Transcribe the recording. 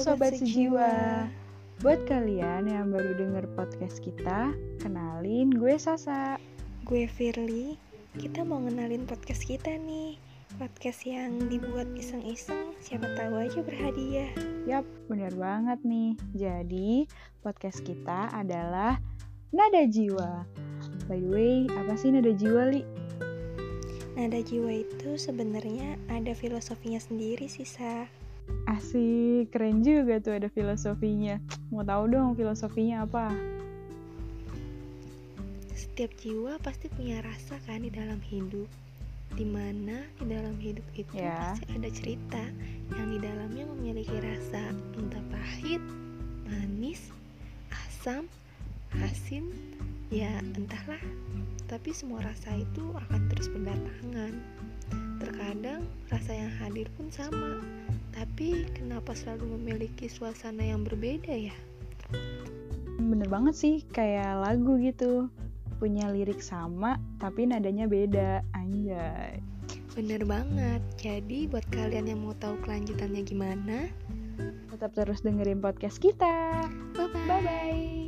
Sobat Sejiwa. Buat kalian yang baru denger podcast kita, kenalin gue Sasa. Gue Firly. Kita mau ngenalin podcast kita nih. Podcast yang dibuat iseng-iseng, siapa tahu aja berhadiah. Yap, bener banget nih. Jadi, podcast kita adalah Nada Jiwa. By the way, apa sih Nada Jiwa, Li? Nada jiwa itu sebenarnya ada filosofinya sendiri sih, Sa. Asik, keren juga tuh ada filosofinya. Mau tahu dong filosofinya apa? Setiap jiwa pasti punya rasa kan di dalam hidup. Di mana di dalam hidup itu Ya. pasti ada cerita yang di dalamnya memiliki rasa entah pahit, manis, asam, asin, ya entahlah. Tapi semua rasa itu akan terus berdatangan. Terkadang rasa yang hadir pun sama, tapi kenapa selalu memiliki suasana yang berbeda ya? Bener banget sih, kayak lagu gitu. Punya lirik sama, tapi nadanya beda. Anjay. Bener banget. Jadi buat kalian yang mau tahu kelanjutannya gimana, Tetap terus dengerin podcast kita. bye-bye. Bye-bye.